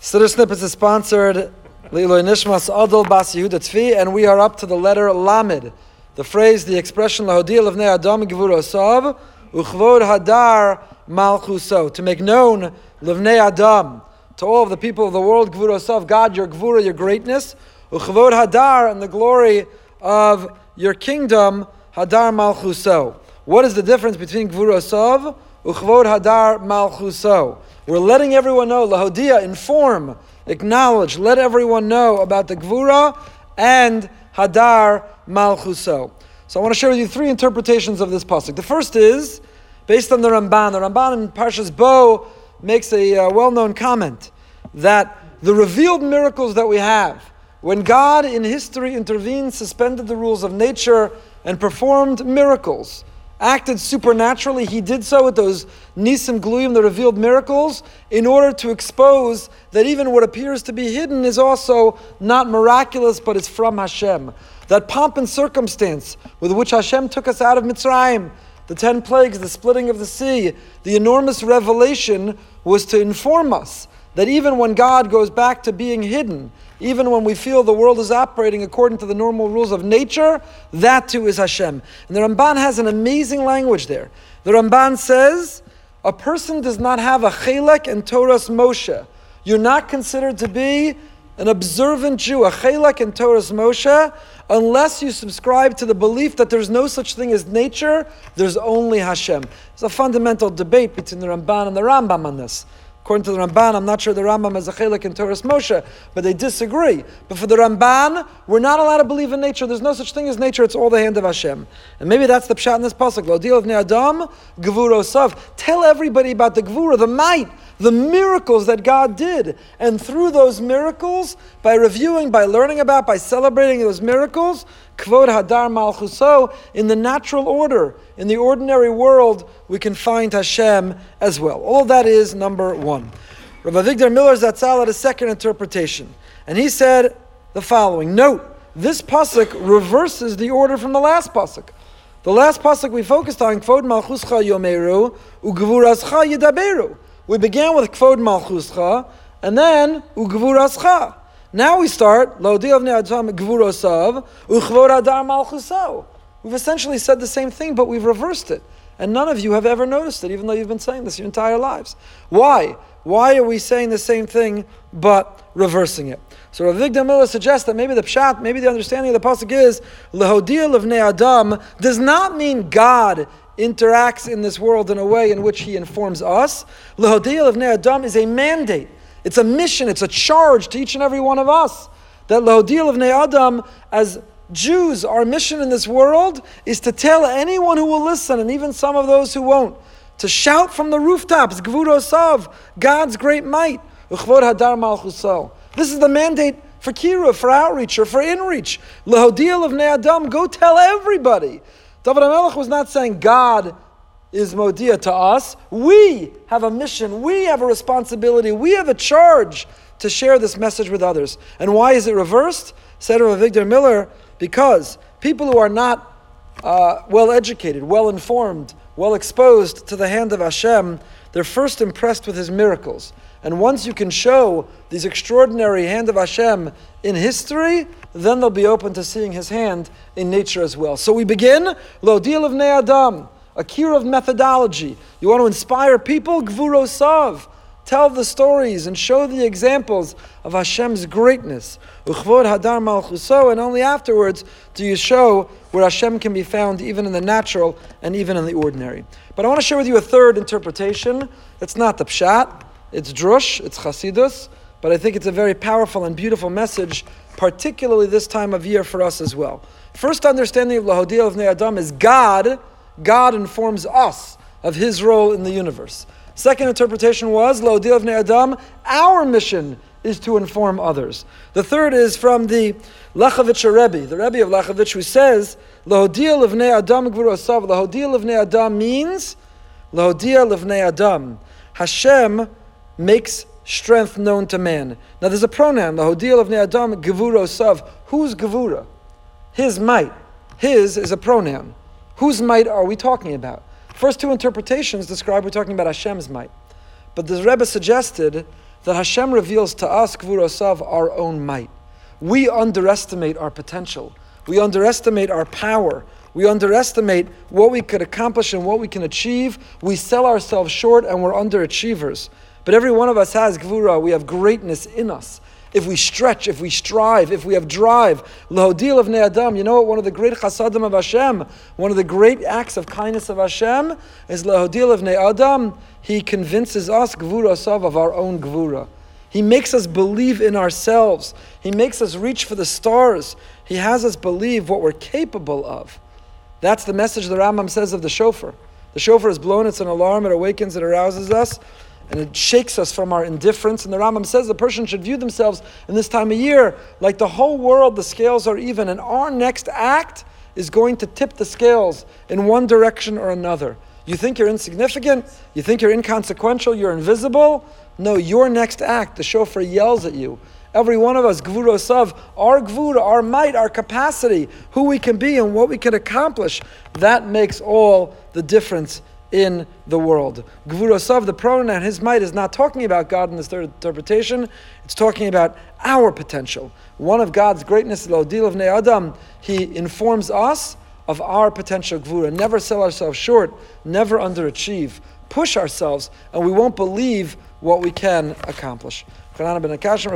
Siddur Snippets is sponsored Liloy Nishmas Adol Bas Yehuda Tzvi, and we are up to the letter Lamed. The phrase, the expression Lahodil of Adam Gevur Osav, Uchvod Hadar Malchuso, to make known Levnei Adam, to all of the people of the world, Gevur Osav, God, your Gevura, your greatness, Uchvod Hadar, and the glory of your kingdom, Hadar Malchuso. What is the difference between Gevur Osav, Uchvod Hadar Malchuso? We're letting everyone know, Lahodia, inform, acknowledge, let everyone know about the Gvura and Hadar Malchuso. So I want to share with you three interpretations of this pasuk. The first is based on the Ramban. The Ramban in Parshas Bo makes a uh, well-known comment that the revealed miracles that we have, when God in history intervened, suspended the rules of nature, and performed miracles, acted supernaturally. He did so with those Nisim Gluyim, the revealed miracles, in order to expose that even what appears to be hidden is also not miraculous, but is from Hashem. That pomp and circumstance with which Hashem took us out of Mitzrayim, the ten plagues, the splitting of the sea, the enormous revelation was to inform us that even when God goes back to being hidden, even when we feel the world is operating according to the normal rules of nature, that too is Hashem. And the Ramban has an amazing language there. The Ramban says, a person does not have a chelek and Toras Moshe. You're not considered to be an observant Jew, a chelek and Toras Moshe, unless you subscribe to the belief that there's no such thing as nature, there's only Hashem. There's a fundamental debate between the Ramban and the Rambam on this. According to the Ramban, I'm not sure the Rambam is a chelek in Toras Moshe, but they disagree. But for the Ramban, we're not allowed to believe in nature. There's no such thing as nature. It's all the hand of Hashem. And maybe that's the pshat in this pasuk. Lo deal of Adam, Gevuro. Tell everybody about the Gevura, the might, the miracles that God did. And through those miracles, by reviewing, by learning about, by celebrating those miracles, Kvod Hadar Malchuso, in the natural order, in the ordinary world, we can find Hashem as well. All that is number one. Rav Avigdor Miller Zatzal had a second interpretation, and he said the following Note, this pasuk reverses the order from the last pasuk. The last pasuk we focused on, Kvod Malchuscha Yomeru, Ugvurascha Yidaberu. We began with Kvod Malchuscha, and then Ugvurascha. Now we start Lo Adam Gvurosav Uchvod Hadar Malchuso. We've essentially said the same thing, but we've reversed it. And none of you have ever noticed it, even though you've been saying this your entire lives. Why? Why are we saying the same thing but reversing it? So Rav Avigdor Miller suggests that maybe the pshat, maybe the understanding of the pasuk is lehodia levnei adam does not mean God interacts in this world in a way in which He informs us. Lehodia of adam is a mandate. It's a mission, it's a charge to each and every one of us. That Lahodil of Adam, as Jews, our mission in this world is to tell anyone who will listen, and even some of those who won't, to shout from the rooftops, Gvurosav, God's great might. This is the mandate for Kiruv, for outreach, or for inreach. Lahodil of Adam, go tell everybody. David HaMelech was not saying God is Modia to us. We have a mission, we have a responsibility, we have a charge to share this message with others. And why is it reversed? Said Rav Avigdor Miller, because people who are not uh, well educated, well informed, well exposed to the hand of Hashem, they're first impressed with his miracles. And once you can show these extraordinary hand of Hashem in history, then they'll be open to seeing his hand in nature as well. So we begin, Lo Deal of Ne'adam, a kiruv methodology. You want to inspire people? Gvurosav. Tell the stories and show the examples of Hashem's greatness. Hadar and only afterwards do you show where Hashem can be found even in the natural and even in the ordinary. But I want to share with you a third interpretation. It's not the Pshat, it's Drush, it's Chasidus, but I think it's a very powerful and beautiful message, particularly this time of year for us as well. First understanding of Lahodil of Adam is God God informs us of his role in the universe. Second interpretation was, Lo of Adam, our mission is to inform others. The third is from the Lachavitch Rebbe, the Rebbe of Lachavitch, who says, Lahodil levnei Adam gvurosav. Lahodil levnei Adam means, Lahodil levnei Adam. Hashem makes strength known to man. Now there's a pronoun, Lahodil levnei Adam gvurosav. Who's gevura? His might. His is a pronoun. Whose might are we talking about? First two interpretations describe we're talking about Hashem's might. But the Rebbe suggested that Hashem reveals to us, Gvurosav, our own might. We underestimate our potential. We underestimate our power. We underestimate what we could accomplish and what we can achieve. We sell ourselves short and we're underachievers. But every one of us has Gvura. We have greatness in us. If we stretch, if we strive, if we have drive, Lahodil of Ne'adam, you know what? One of the great chasadim of Hashem, one of the great acts of kindness of Hashem is Lahodil of Ne'adam. He convinces us, Gvurosav, of our own Gvura. He makes us believe in ourselves. He makes us reach for the stars. He has us believe what we're capable of. That's the message the Rambam says of the shofar. The shofar is blown, it's an alarm, it awakens, it arouses us, and it shakes us from our indifference. And the Rambam says the person should view themselves in this time of year like the whole world, the scales are even, and our next act is going to tip the scales in one direction or another. You think you're insignificant? You think you're inconsequential? You're invisible? No, your next act, the shofar yells at you. Every one of us, gvurosav, our gvura, our might, our capacity, who we can be and what we can accomplish, that makes all the difference in the world. Gvurosav, the pronoun, his might, is not talking about God in this third interpretation. It's talking about our potential. One of God's greatness, Lodil of Adam, he informs us of our potential gvura. Never sell ourselves short, never underachieve. Push ourselves, and we won't believe what we can accomplish.